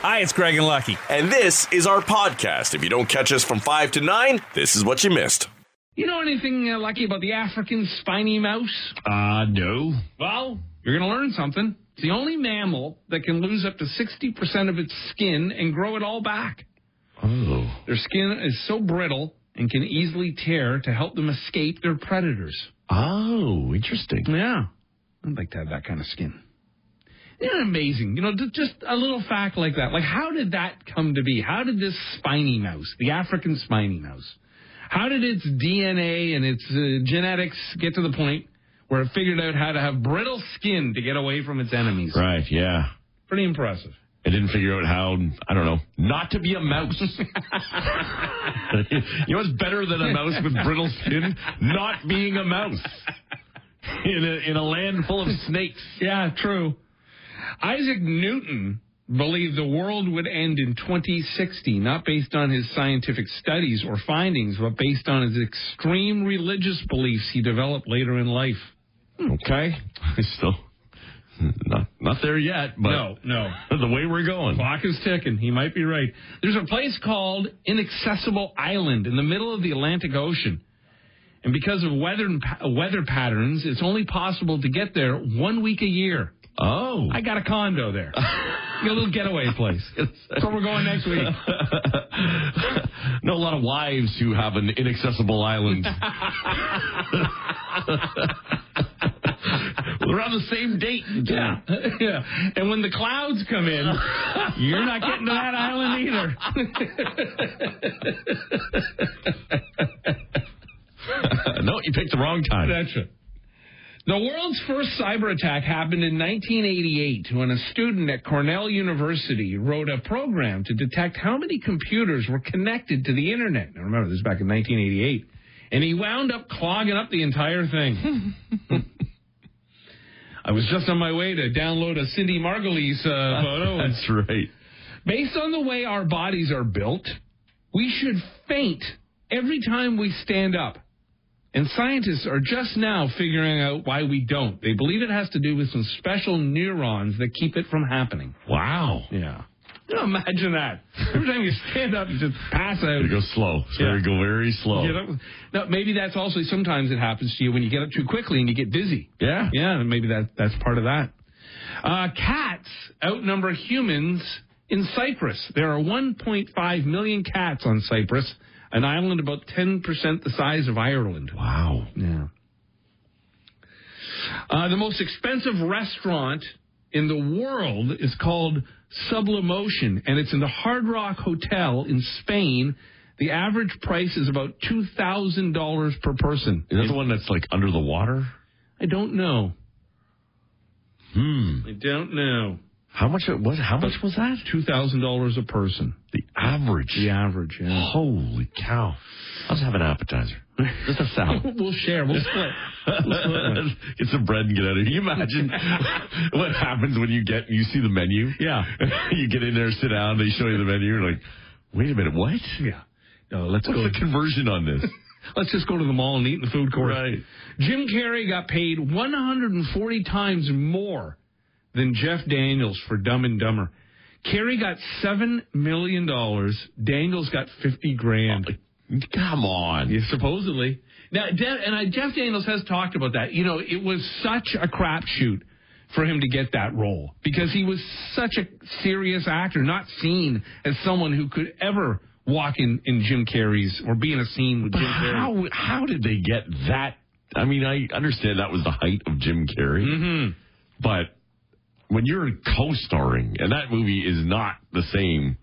Hi, it's Greg and Lucky. And this is our podcast. If you don't catch us from 5 to 9, this is what you missed. You know anything uh, lucky about the African spiny mouse? Uh, no. Well, you're going to learn something. It's the only mammal that can lose up to 60% of its skin and grow it all back. Oh. Their skin is so brittle and can easily tear to help them escape their predators. Oh, interesting. Yeah. I'd like to have that kind of skin. Isn't amazing? You know, just a little fact like that. Like, how did that come to be? How did this spiny mouse, the African spiny mouse, how did its DNA and its uh, genetics get to the point where it figured out how to have brittle skin to get away from its enemies? Right, yeah. Pretty impressive. I didn't figure out how, I don't know, not to be a mouse. you know what's better than a mouse with brittle skin? Not being a mouse. In a, in a land full of snakes. Yeah, true. Isaac Newton believed the world would end in 2060, not based on his scientific studies or findings, but based on his extreme religious beliefs he developed later in life. Okay. I still not, not there yet, but no, no. the way we're going. Clock is ticking. He might be right. There's a place called Inaccessible Island in the middle of the Atlantic Ocean. And because of weather weather patterns, it's only possible to get there one week a year. Oh. I got a condo there. A little getaway place. That's where we're going next week. know a lot of wives who have an inaccessible island. We're on the same date. Yeah. yeah. And when the clouds come in, you're not getting to that island either. no, you picked the wrong time. That's it. The world's first cyber attack happened in 1988 when a student at Cornell University wrote a program to detect how many computers were connected to the internet. Now remember, this is back in 1988. And he wound up clogging up the entire thing. I was just on my way to download a Cindy Margolis uh, photo. That's right. Based on the way our bodies are built, we should faint every time we stand up. And scientists are just now figuring out why we don't. They believe it has to do with some special neurons that keep it from happening. Wow. Yeah. You imagine that. Every time you stand up, you just pass out. You go slow. So Yeah. you go very slow. Get up. Now, maybe that's also sometimes it happens to you when you get up too quickly and you get dizzy. Yeah. Yeah, maybe that that's part of that. Uh, cats outnumber humans in Cyprus. There are 1.5 million cats on Cyprus, an island about 10% the size of Ireland. Wow. Yeah. Uh, the most expensive restaurant in the world is called Sublimotion, and it's in the Hard Rock Hotel in Spain. The average price is about two thousand dollars per person. Is that the one that's like under the water? I don't know. Hmm. I don't know. How much it was? How much was that? Two thousand dollars a person. The average. The average. Yeah. Holy cow! Let's have an appetizer. Just a salad. we'll share. We'll split. We'll split get some bread and get out of here. You imagine what happens when you get you see the menu? Yeah. you get in there, sit down, they show you the menu, you're like, wait a minute, what? Yeah. No, let's What's go. the conversion on this? Let's just go to the mall and eat in the food court. Right. Jim Carrey got paid 140 times more than Jeff Daniels for Dumb and Dumber. Carrey got seven million dollars. Daniels got fifty grand. Come on. Yeah, supposedly. Now, De- and I, Jeff Daniels has talked about that. You know, it was such a crapshoot for him to get that role because he was such a serious actor, not seen as someone who could ever walk in, in Jim Carrey's or be in a scene with But Jim Carrey. how how did they get that? I mean, I understand that was the height of Jim Carrey, Mm-hmm. but when you're co-starring, and that movie is not the same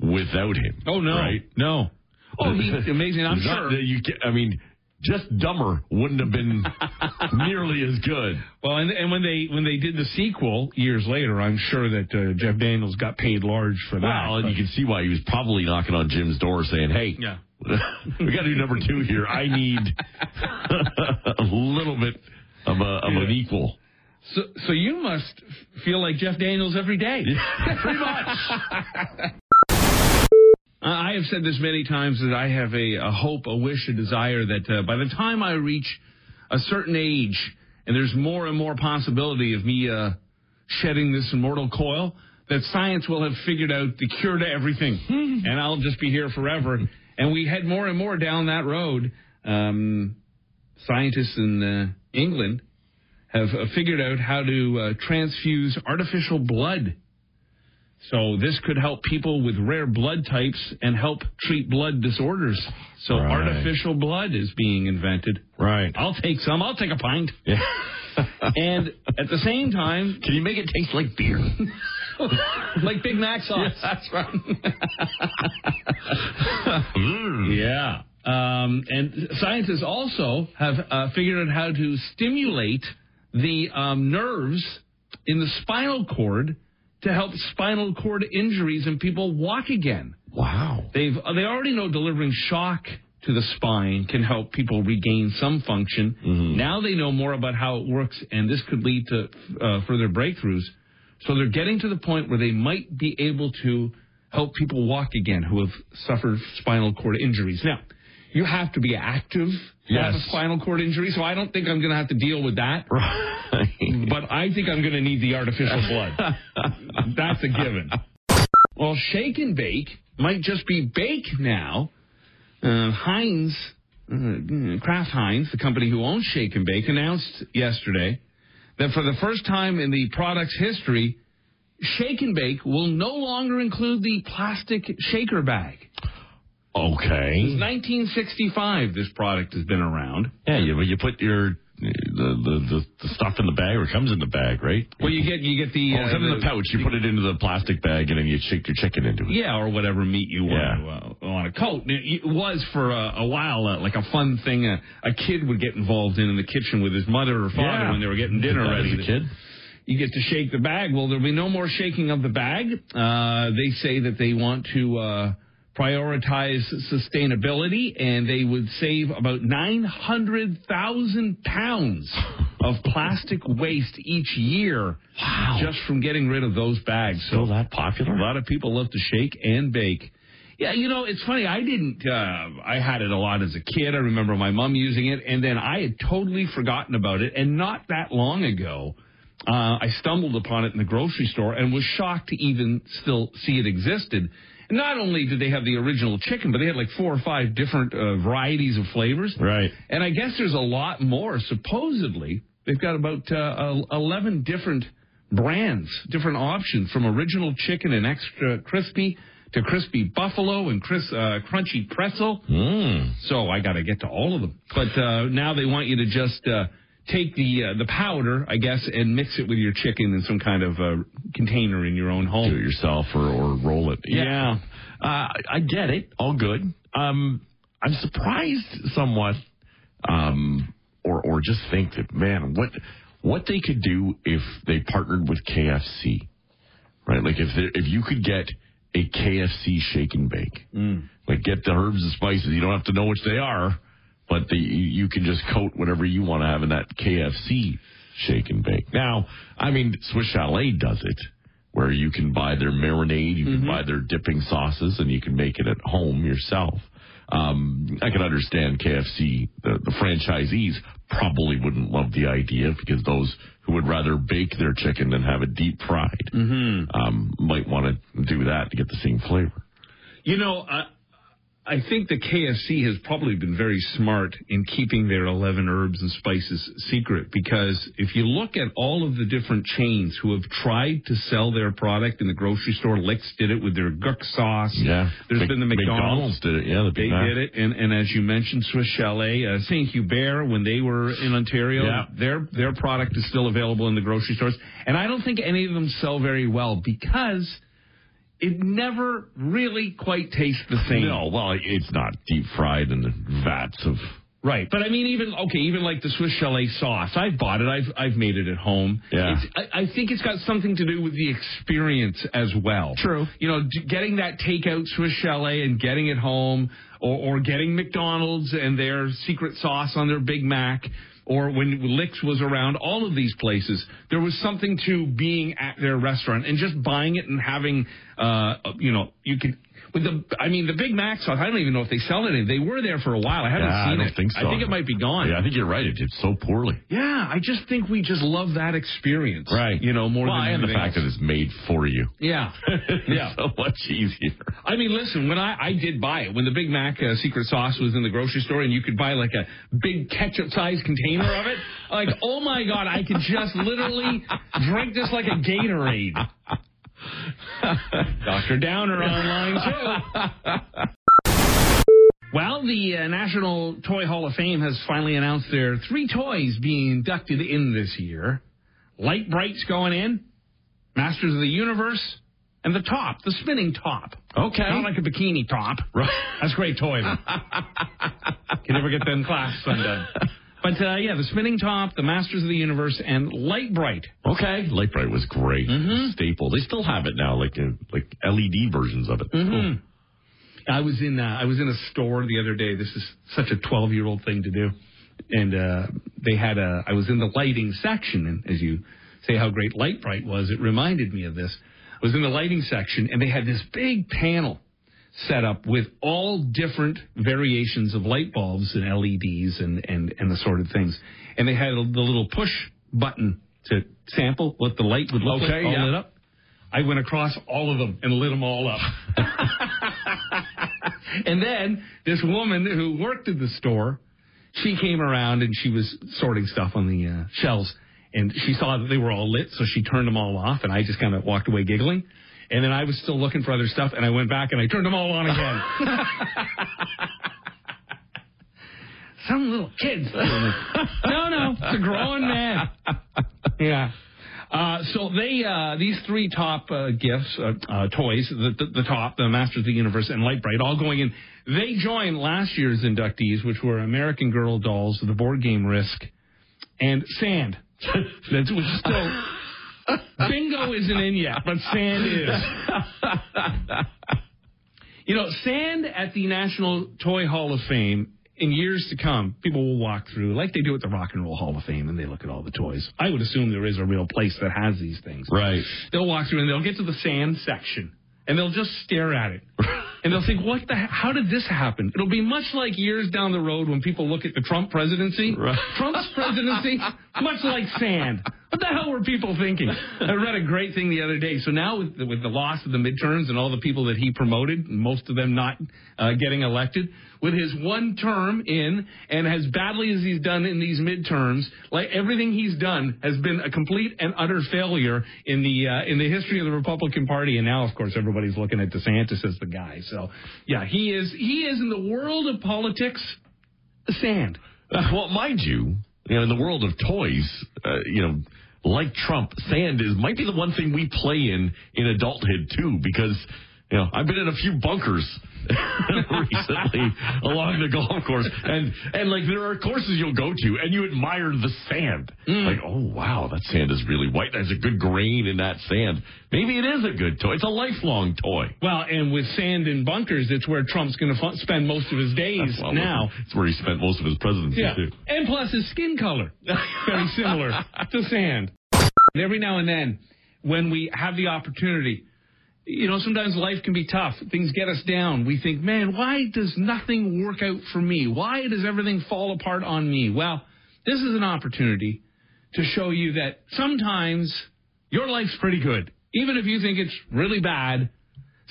without him. Oh no, right? no. Oh, he's amazing. I'm sure. that you get, I mean, just dumber wouldn't have been nearly as good. Well, and, and when they when they did the sequel years later, I'm sure that uh, Jeff Daniels got paid large for that. Well, and but- you can see why he was probably knocking on Jim's door saying, "Hey, yeah. we got to do number two here. I need a little bit of, a, of an equal." So, so you must feel like Jeff Daniels every day. Pretty much. I I have said this many times that I have a, a hope, a wish, a desire that uh, by the time I reach a certain age and there's more and more possibility of me uh, shedding this immortal coil, that science will have figured out the cure to everything, and I'll just be here forever. And we head more and more down that road. Um, scientists in uh, England have uh, figured out how to uh, transfuse artificial blood. So this could help people with rare blood types and help treat blood disorders. So Right. artificial blood is being invented. Right. I'll take some. I'll take a pint. Yeah. And at the same time, Can you make it taste like beer? like Big Mac sauce. that's right. Yeah. Um, and scientists also have uh, figured out how to stimulate the um, nerves in the spinal cord to help spinal cord injuries and people walk again. Wow. They've uh, they already know delivering shock to the spine can help people regain some function. Now they know more about how it works, and this could lead to uh, further breakthroughs. So they're getting to the point where they might be able to help people walk again who have suffered spinal cord injuries. Now, you have to be active to have a Yes. spinal cord injury, so I don't think I'm going to have to deal with that. Right. But I think I'm going to need the artificial blood. That's a given. Well, shake and bake might just be bake now. Uh, Heinz, uh, Kraft Heinz, the company who owns Shake and Bake, announced yesterday that for the first time in the product's history, Shake and Bake will no longer include the plastic shaker bag. Okay. Since 1965, this product has been around. Yeah, you, you put your the, the the the stuff in the bag, or it comes in the bag, right? Well, you get you get the Oh, comes in the pouch. You put it into the plastic bag, and then you shake your chicken into it. Yeah, or whatever meat you Yeah. want to uh, want to coat. It it was for a, a while uh, like a fun thing a, a kid would get involved in in the kitchen with his mother or father Yeah. when they were getting dinner ready. as a kid. You get to shake the bag. Well, there'll be no more shaking of the bag. Uh, they say that they want to uh, prioritize sustainability, and they would save about nine hundred thousand pounds of plastic waste each year Wow. just from getting rid of those bags. So Still that popular? a lot of people love to shake and bake. Yeah, you know, it's funny. I didn't. Uh, I had it a lot as a kid. I remember my mom using it, and then I had totally forgotten about it. And not that long ago, uh, I stumbled upon it in the grocery store and was shocked to even still see it existed. Not only did they have the original chicken, but they had like four or five different uh, varieties of flavors. Right. And I guess there's a lot more. Supposedly, they've got about uh, 11 different brands, different options from original chicken and extra crispy to crispy buffalo and cris- uh, crunchy pretzel. Mm. So I got to get to all of them. But uh, now they want you to just uh, take the uh, the powder, I guess, and mix it with your chicken in some kind of uh, container in your own home. Do it yourself or, or roll it. Yeah. Uh, I get it. All good. Um, I'm surprised somewhat, um, or or just think that man, what what they could do if they partnered with KFC, right? Like if there, if you could get a KFC shake and bake, like get the herbs and spices. You don't have to know which they are, but the, you can just coat whatever you want to have in that KFC shake and bake. Now, I mean, Swiss Chalet does it, where you can buy their marinade, you can buy their dipping sauces, and you can make it at home yourself. Um, I can understand KFC, the, the franchisees probably wouldn't love the idea because those who would rather bake their chicken than have it deep fried um, might want to do that to get the same flavor. You know, I, I think the KFC has probably been very smart in keeping their 11 herbs and spices secret because if you look at all of the different chains who have tried to sell their product in the grocery store, Licks did it with their Gook sauce. Yeah, There's Mc- been the McDonald's. did it. Yeah, the They did it, and, and as you mentioned, Swiss Chalet, uh, Saint Hubert, when they were in Ontario, Yeah. their their product is still available in the grocery stores, and I don't think any of them sell very well because it never really quite tastes the same. No, well, it's not deep fried in the vats of. Right, but I mean, even okay, even like the Swiss Chalet sauce, I've bought it. I've I've made it at home. Yeah. It's, I, I think it's got something to do with the experience as well. True. You know, getting that takeout Swiss Chalet and getting it home, or or getting McDonald's and their secret sauce on their Big Mac. Or when Licks was around, all of these places, there was something to being at their restaurant and just buying it and having, uh, you know, you could. With the, I mean, the Big Mac sauce. I don't even know if they sell it. They were there for a while. I haven't Yeah, I seen don't it. think so. I think it might be gone. Yeah, I think you're right. It did so poorly. Yeah, I just think we just love that experience. Right. You know, more well, than and the fact else. that it's made for you. Yeah. Yeah. so much easier. I mean, listen, when I, I did buy it, when the Big Mac uh, secret sauce was in the grocery store and you could buy like a big ketchup sized container of it, like, oh my God, I could just literally drink this like a Gatorade. Dr. Downer online too. Well, the uh, National Toy Hall of Fame has finally announced their three toys being inducted in this year. Lite-Brite's going in, Masters of the Universe, and the top, the spinning top. Okay. Not like a bikini top. Right. That's a great toy. Can never get them clasps undone. But uh, yeah, the spinning top, the Masters of the Universe, and Lite-Brite. Okay, Lite-Brite was great. Mm-hmm. Staple. They still have it now, like uh, like LED versions of it. Cool. I was in uh, I was in a store the other day. This is such a 12 year old thing to do, and uh, they had a. I was in the lighting section, and as you say how great Light Bright was, it reminded me of this. I was in the lighting section, and they had this big panel set up with all different variations of light bulbs and LEDs and and and the sort of things, and they had the little push button to sample what the light would look Okay, like all yeah. lit up. I went across all of them and lit them all up. and then this woman who worked at the store, she came around and she was sorting stuff on the uh, shelves. And she saw that they were all lit, so she turned them all off. And I just kind of walked away giggling. And then I was still looking for other stuff, and I went back and I turned them all on again. Some little kids. no, no, it's a grown man. Yeah. Uh, so they uh, these three top uh, gifts, uh, uh, toys, the, the, the top, the Masters of the Universe, and Lite-Brite, all going in. They join last year's inductees, which were American Girl dolls, the board game Risk, and Sand. That's which is still bingo isn't in yet, but Sand is. You know, Sand at the National Toy Hall of Fame. In years to come, people will walk through like they do at the Rock and Roll Hall of Fame, and they look at all the toys. I would assume there is a real place that has these things. Right. They'll walk through and they'll get to the sand section and they'll just stare at it. and they'll think, what the, how did this happen? It'll be much like years down the road when people look at the Trump presidency. Right. Trump's presidency, much like sand. What the hell were people thinking? I read a great thing the other day. So now with the, with the loss of the midterms and all the people that he promoted, most of them not uh, getting elected, with his one term in and as badly as he's done in these midterms, like everything he's done has been a complete and utter failure in the uh, in the history of the Republican Party. And now, of course, everybody's looking at DeSantis as the guy. So yeah, he is he is in the world of politics, sand. Well, mind you, you know, in the world of toys, uh, you know, like Trump, sand is might be the one thing we play in in adulthood too, because you know I've been in a few bunkers recently along the golf course, and and like there are courses you'll go to, and you admire the sand, mm. like oh wow, that sand is really white. There's a good grain in that sand. Maybe it is a good toy. It's a lifelong toy. Well, and with sand in bunkers, it's where Trump's going to fu- spend most of his days Well, now. it's where he spent most of his presidency Yeah. too. And plus his skin color. Very similar to sand. And every now and then, when we have the opportunity, you know, sometimes life can be tough. Things get us down. We think, man, why does nothing work out for me? Why does everything fall apart on me? Well, this is an opportunity to show you that sometimes your life's pretty good. Even if you think it's really bad,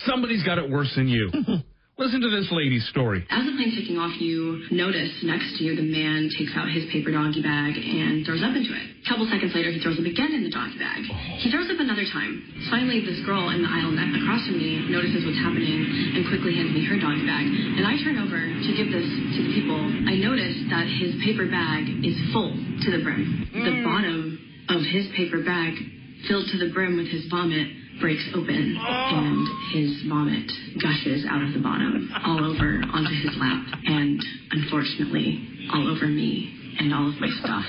somebody's got it worse than you. Listen to this lady's story. As the plane's taking off, you notice next to you the man takes out his paper doggy bag and throws up into it. A couple seconds later, he throws up again in the doggy bag. Oh. He throws up another time. Finally, this girl in the aisle across from me notices what's happening and quickly hands me her doggy bag. And I turn over to give this to the people. I notice that his paper bag is full to the brim. The mm. bottom of his paper bag, filled to the brim with his vomit, breaks open and his vomit gushes out of the bottom all over onto his lap and unfortunately all over me and all of my stuff.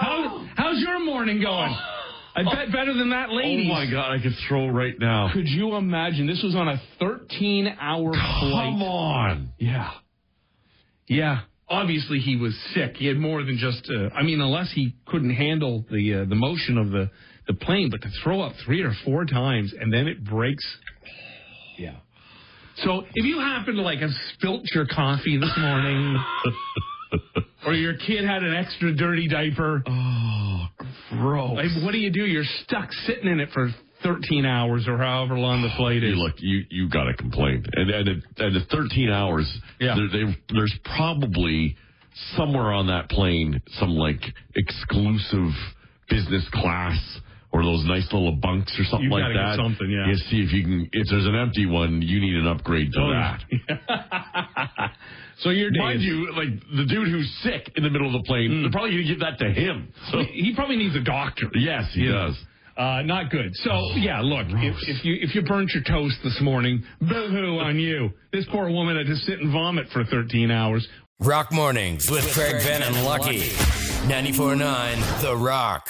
How, how's your morning going? I bet better than that lady. Oh my god, I could throw right now. Could you imagine? This was on a 13 hour flight. Come on. Yeah. Yeah. obviously he was sick. He had more than just. Uh, I mean, unless he couldn't handle the uh, the motion of the the plane, but to throw up three or four times and then it breaks. Yeah. So if you happen to like have spilt your coffee this morning, or your kid had an extra dirty diaper, Oh, gross. like, what do you do? You're stuck sitting in it for 13 hours or however long the flight You is. look, you you got to complain, and and at, and at 13 hours, Yeah. there, they, there's probably somewhere on that plane some like exclusive business class or those nice little bunks or something You like gotta get that. something, yeah. You see if you can. If there's an empty one, you need an upgrade to Oh, that. so your day Mind is- you, like the dude who's sick in the middle of the plane, they're probably going to give that to him. So he probably needs a doctor. yes, he Yeah. does. Uh, not good. So yeah, look, if, if you if you burnt your toast this morning, boo hoo on you. This poor woman had to sit and vomit for 13 hours. Rock Mornings with Craig Ben and Lucky. 94.9 The Rock.